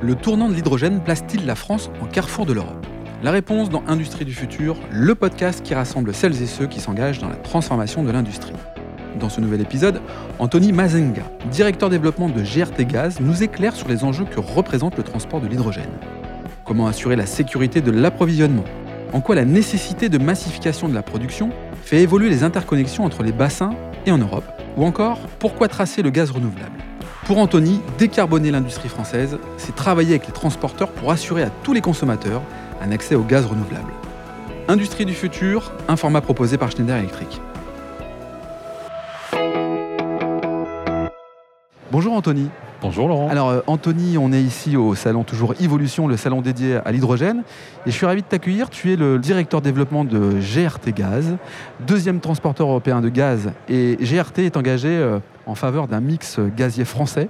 Le tournant de l'hydrogène place-t-il la France en carrefour de l'Europe? La réponse dans Industrie du futur, le podcast qui rassemble celles et ceux qui s'engagent dans la transformation de l'industrie. Dans ce nouvel épisode, Anthony Mazenga, directeur développement de GRT Gaz, nous éclaire sur les enjeux que représente le transport de l'hydrogène. Comment assurer la sécurité de l'approvisionnement? En quoi la nécessité de massification de la production fait évoluer les interconnexions entre les bassins et en Europe? Ou encore, pourquoi tracer le gaz renouvelable? Pour Anthony, décarboner l'industrie française, c'est travailler avec les transporteurs pour assurer à tous les consommateurs un accès au gaz renouvelable. Industrie du futur, un format proposé par Schneider Electric. Bonjour Anthony. Bonjour Laurent. Alors euh, Anthony, on est ici au salon toujours Evolution, le salon dédié à l'hydrogène. Et je suis ravi de t'accueillir. Tu es le directeur développement de GRT Gaz, deuxième transporteur européen de gaz. Et GRT est engagé euh, en faveur d'un mix gazier français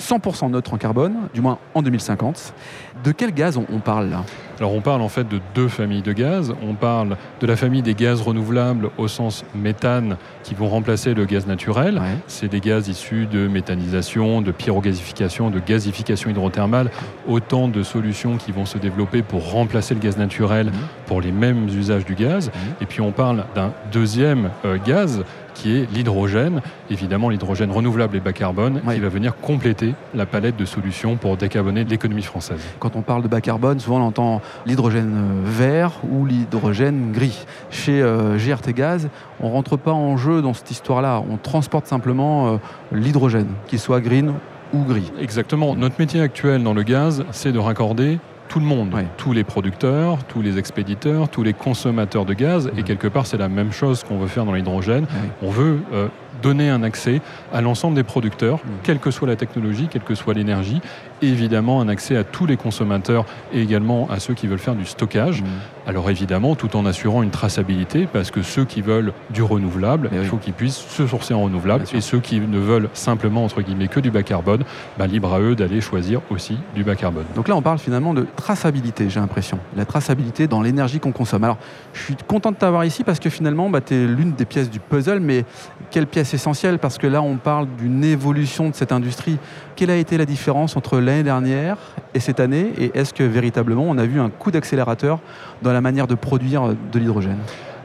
100% neutre en carbone, du moins en 2050. De quel gaz on, parle là? Alors on parle en fait de deux familles de gaz. On parle de la famille des gaz renouvelables au sens méthane qui vont remplacer le gaz naturel. C'est des gaz issus de méthanisation, de pyrogasification, de gazification hydrothermale, autant de solutions qui vont se développer pour remplacer le gaz naturel mhm. pour les mêmes usages du gaz. Mhm. Et puis on parle d'un deuxième euh, gaz qui est l'hydrogène, évidemment l'hydrogène renouvelable et bas carbone, qui va venir compléter la palette de solutions pour décarboner l'économie française. Quand on parle de bas carbone, souvent on entend l'hydrogène vert ou l'hydrogène gris. Chez euh, GRT Gaz, on ne rentre pas en jeu dans cette histoire-là, on transporte simplement euh, l'hydrogène, qu'il soit green ou gris. Exactement. Notre métier actuel dans le gaz, c'est de raccorder tout le monde, tous les producteurs, tous les expéditeurs, tous les consommateurs de gaz. Et quelque part, c'est la même chose qu'on veut faire dans l'hydrogène. On veut euh, donner un accès à l'ensemble des producteurs, mm. quelle que soit la technologie, quelle que soit l'énergie, et évidemment un accès à tous les consommateurs et également à ceux qui veulent faire du stockage. Mm. Alors évidemment, tout en assurant une traçabilité, parce que ceux qui veulent du renouvelable, il faut qu'ils puissent se sourcer en renouvelable, et ceux qui ne veulent simplement, entre guillemets, que du bas carbone, bah, libre à eux d'aller choisir aussi du bas carbone. Donc là, on parle finalement de traçabilité, j'ai l'impression. La traçabilité dans l'énergie qu'on consomme. Alors, je suis content de t'avoir ici parce que finalement, bah, tu es l'une des pièces du puzzle, mais quelle pièce essentielle Parce que là, on parle d'une évolution de cette industrie. Quelle a été la différence entre l'année dernière et cette année Et est-ce que véritablement, on a vu un coup d'accélérateur dans la manière de produire de l'hydrogène?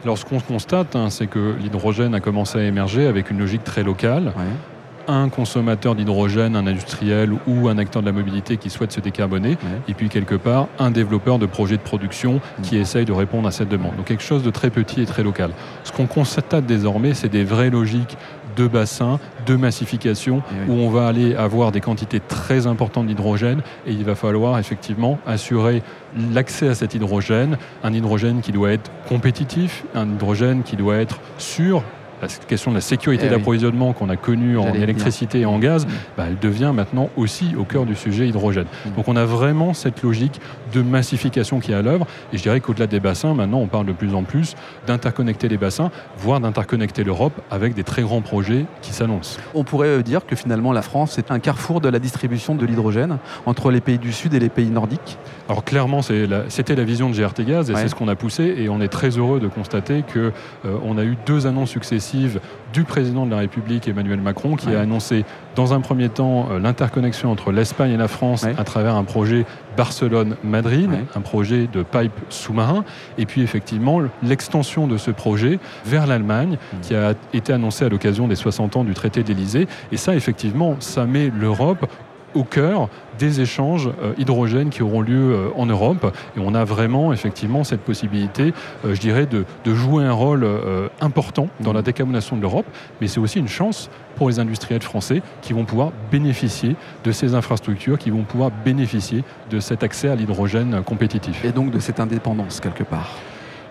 Alors ce qu'on constate, hein, c'est que l'hydrogène a commencé à émerger avec une logique très locale un consommateur d'hydrogène, un industriel ou un acteur de la mobilité qui souhaite se décarboner, et puis quelque part un développeur de projets de production mm. qui essaye de répondre à cette demande. Donc quelque chose de très petit et très local. Ce qu'on constate désormais, c'est des vraies logiques de bassins, de massification, où on va aller avoir des quantités très importantes d'hydrogène et il va falloir effectivement assurer l'accès à cet hydrogène, un hydrogène qui doit être compétitif, un hydrogène qui doit être sûr la question de la sécurité eh d'approvisionnement qu'on a connue en électricité et en gaz, mm. bah, elle devient maintenant aussi au cœur du sujet hydrogène. Mm. Donc on a vraiment cette logique de massification qui est à l'œuvre. Et je dirais qu'au-delà des bassins, maintenant on parle de plus en plus d'interconnecter les bassins, voire d'interconnecter l'Europe avec des très grands projets qui s'annoncent. On pourrait euh, dire que finalement la France est un carrefour de la distribution de l'hydrogène entre les pays du Sud et les pays nordiques Alors clairement, c'était la, vision de GRT Gaz et c'est ce qu'on a poussé. Et on est très heureux de constater qu'on euh, a eu deux annonces successives du président de la République Emmanuel Macron qui a annoncé dans un premier temps euh, l'interconnexion entre l'Espagne et la France à travers un projet Barcelone-Madrid, un projet de pipe sous-marin, et puis effectivement l'extension de ce projet vers l'Allemagne mmh. qui a été annoncé à l'occasion des 60 ans du traité d'Élysée. Et ça, effectivement, ça met l'Europe au cœur des échanges euh, hydrogènes qui auront lieu euh, en Europe. Et on a vraiment effectivement cette possibilité, euh, je dirais, de, jouer un rôle important dans la décarbonation de l'Europe. Mais c'est aussi une chance pour les industriels français qui vont pouvoir bénéficier de ces infrastructures, qui vont pouvoir bénéficier de cet accès à l'hydrogène compétitif. Et donc de cette indépendance quelque part.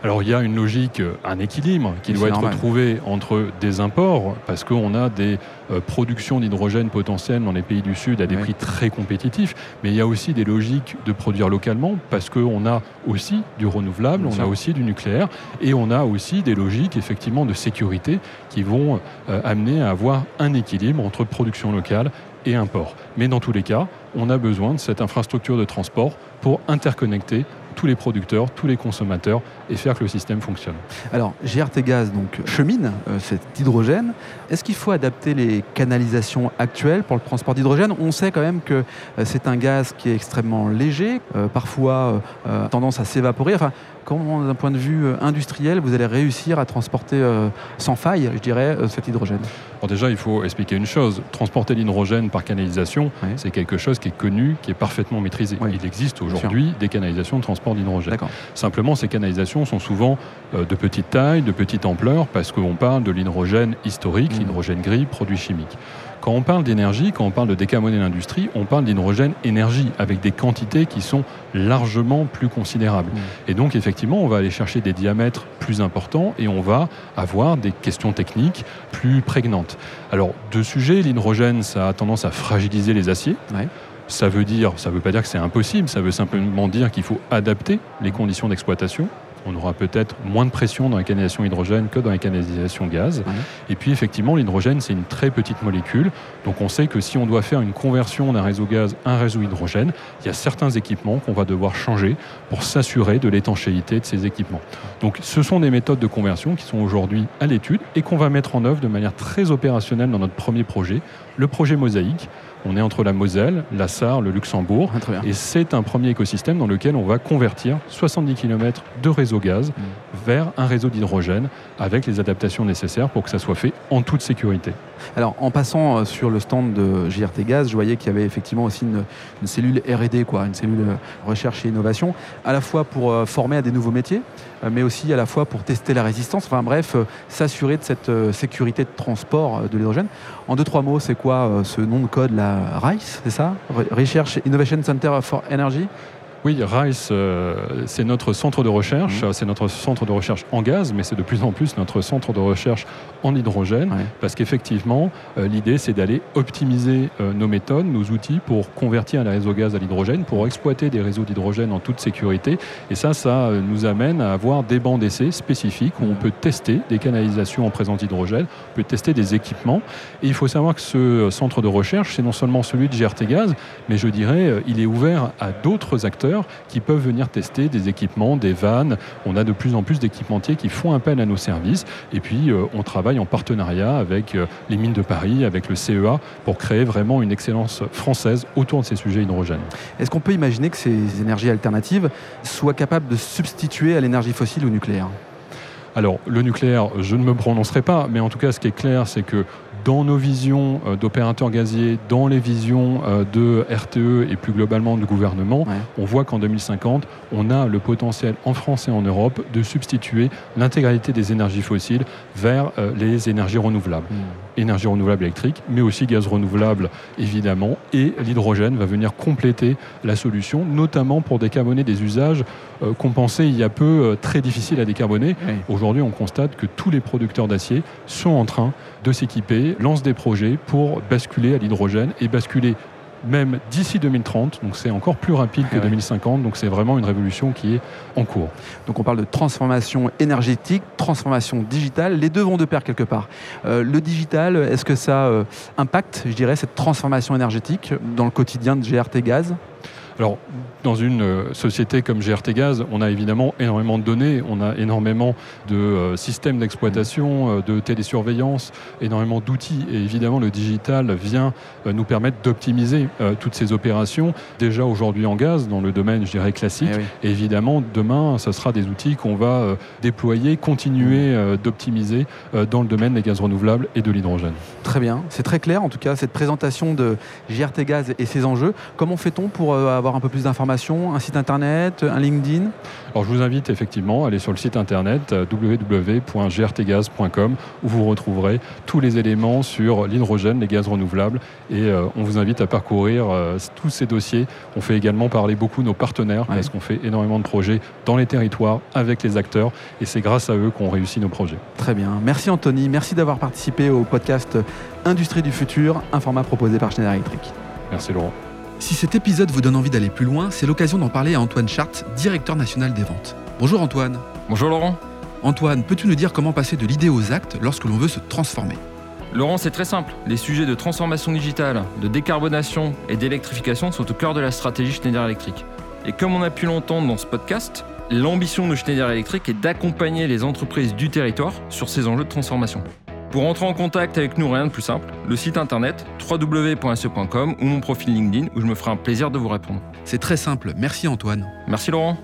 Alors il y a une logique, un équilibre qui doit être trouvé entre des imports, parce qu'on a des euh, productions d'hydrogène potentielles dans les pays du Sud à des prix très compétitifs, mais il y a aussi des logiques de produire localement, parce qu'on a aussi du renouvelable, on a aussi du nucléaire, et on a aussi des logiques effectivement de sécurité qui vont euh, amener à avoir un équilibre entre production locale et import. Mais dans tous les cas, on a besoin de cette infrastructure de transport pour interconnecter tous les producteurs, tous les consommateurs et faire que le système fonctionne. Alors, GRT Gaz donc, chemine euh, cet hydrogène. Est-ce qu'il faut adapter les canalisations actuelles pour le transport d'hydrogène? On sait quand même que euh, c'est un gaz qui est extrêmement léger, euh, parfois tendance à s'évaporer. Enfin, comment, d'un point de vue industriel, vous allez réussir à transporter sans faille, je dirais, cet hydrogène? Alors déjà, il faut expliquer une chose. Transporter l'hydrogène par canalisation, c'est quelque chose qui est connu, qui est parfaitement maîtrisé. Il existe aujourd'hui des canalisations de transport d'hydrogène. Simplement, ces canalisations sont souvent euh, de petite taille, de petite ampleur, parce qu'on parle de l'hydrogène historique, mmh. l'hydrogène gris, produit chimique. Quand on parle d'énergie, quand on parle de décarboner l'industrie, on parle d'hydrogène énergie avec des quantités qui sont largement plus considérables. Mmh. Et donc effectivement, on va aller chercher des diamètres plus importants et on va avoir des questions techniques plus prégnantes. Alors, de sujet, l'hydrogène, ça a tendance à fragiliser les aciers. Ça veut dire, ça veut pas dire que c'est impossible, ça veut simplement dire qu'il faut adapter les conditions d'exploitation on aura peut-être moins de pression dans la canalisation hydrogène que dans la canalisation gaz. Et puis effectivement, l'hydrogène, c'est une très petite molécule. Donc on sait que si on doit faire une conversion d'un réseau gaz à un réseau hydrogène, il y a certains équipements qu'on va devoir changer pour s'assurer de l'étanchéité de ces équipements. Donc ce sont des méthodes de conversion qui sont aujourd'hui à l'étude et qu'on va mettre en œuvre de manière très opérationnelle dans notre premier projet, le projet Mosaïque. On est entre la Moselle, la Sarre, le Luxembourg. Ah, et c'est un premier écosystème dans lequel on va convertir 70 km de réseau gaz mm. vers un réseau d'hydrogène avec les adaptations nécessaires pour que ça soit fait en toute sécurité. Alors, en passant euh, sur le stand de JRT Gaz, je voyais qu'il y avait effectivement aussi une, cellule R&D, quoi, une cellule euh, recherche et innovation, à la fois pour euh, former à des nouveaux métiers, mais aussi à la fois pour tester la résistance. Enfin bref, s'assurer de cette sécurité de transport de l'hydrogène. En deux trois mots, c'est quoi ce nom de code, RICE, c'est ça? Research Innovation Center for Energy? Oui, RICE, euh, c'est notre centre de recherche. Mhm. C'est notre centre de recherche en gaz, mais c'est de plus en plus notre centre de recherche en hydrogène. Parce qu'effectivement, euh, l'idée, c'est d'aller optimiser euh, nos méthodes, nos outils pour convertir les réseaux gaz à l'hydrogène, pour exploiter des réseaux d'hydrogène en toute sécurité. Et ça, ça nous amène à avoir des bancs d'essai spécifiques où on peut tester des canalisations en présence d'hydrogène, on peut tester des équipements. Et il faut savoir que ce centre de recherche, c'est non seulement celui de GRT Gaz, mais je dirais, il est ouvert à d'autres acteurs qui peuvent venir tester des équipements, des vannes. On a de plus en plus d'équipementiers qui font appel à nos services. Et puis, euh, on travaille en partenariat avec euh, les mines de Paris, avec le CEA, pour créer vraiment une excellence française autour de ces sujets hydrogène. Est-ce qu'on peut imaginer que ces énergies alternatives soient capables de substituer à l'énergie fossile ou nucléaire? Alors, le nucléaire, je ne me prononcerai pas, mais en tout cas, ce qui est clair, c'est que dans nos visions euh, d'opérateurs gaziers, dans les visions euh, de RTE et plus globalement du gouvernement, on voit qu'en 2050, on a le potentiel en France et en Europe de substituer l'intégralité des énergies fossiles vers euh, les énergies renouvelables. Hmm. Énergie renouvelable électrique, mais aussi gaz renouvelable évidemment, et l'hydrogène va venir compléter la solution, notamment pour décarboner des usages qu'on pensait il y a peu très difficiles à décarboner. Aujourd'hui, on constate que tous les producteurs d'acier sont en train de s'équiper, lancent des projets pour basculer à l'hydrogène et basculer même d'ici 2030, donc c'est encore plus rapide que 2050, donc c'est vraiment une révolution qui est en cours. Donc on parle de transformation énergétique, transformation digitale, les deux vont de pair quelque part. Euh, le digital, est-ce que ça euh, impacte, je dirais, cette transformation énergétique dans le quotidien de GRT Gaz? Alors, dans une euh, société comme GRT Gaz, on a évidemment énormément de données, on a énormément de euh, systèmes d'exploitation, euh, de télésurveillance, énormément d'outils. Et évidemment, le digital vient nous permettre d'optimiser toutes ces opérations, déjà aujourd'hui en gaz, dans le domaine, je dirais, classique. Eh et évidemment, demain, ce sera des outils qu'on va déployer, continuer d'optimiser dans le domaine des gaz renouvelables et de l'hydrogène. Très bien, c'est très clair en tout cas, cette présentation de GRT Gaz et ses enjeux. Comment fait-on pour avoir un peu plus d'informations Un site internet, un LinkedIn? Alors je vous invite effectivement à aller sur le site internet euh, www.grtgaz.com où vous retrouverez tous les éléments sur l'hydrogène, les gaz renouvelables et euh, on vous invite à parcourir euh, tous ces dossiers. On fait également parler beaucoup nos partenaires parce qu'on fait énormément de projets dans les territoires avec les acteurs et c'est grâce à eux qu'on réussit nos projets. Très bien. Merci Anthony. Merci d'avoir participé au podcast Industrie du futur, un format proposé par Schneider Electric. Merci Laurent. Si cet épisode vous donne envie d'aller plus loin, c'est l'occasion d'en parler à Antoine Chart, directeur national des ventes. Bonjour Antoine. Bonjour Laurent. Antoine, peux-tu nous dire comment passer de l'idée aux actes lorsque l'on veut se transformer? Laurent, c'est très simple. Les sujets de transformation digitale, de décarbonation et d'électrification sont au cœur de la stratégie Schneider Electric. Et comme on a pu l'entendre dans ce podcast, l'ambition de Schneider Electric est d'accompagner les entreprises du territoire sur ces enjeux de transformation. Pour entrer en contact avec nous, rien de plus simple, le site internet www.se.com ou mon profil LinkedIn où je me ferai un plaisir de vous répondre. C'est très simple, merci Antoine. Merci Laurent.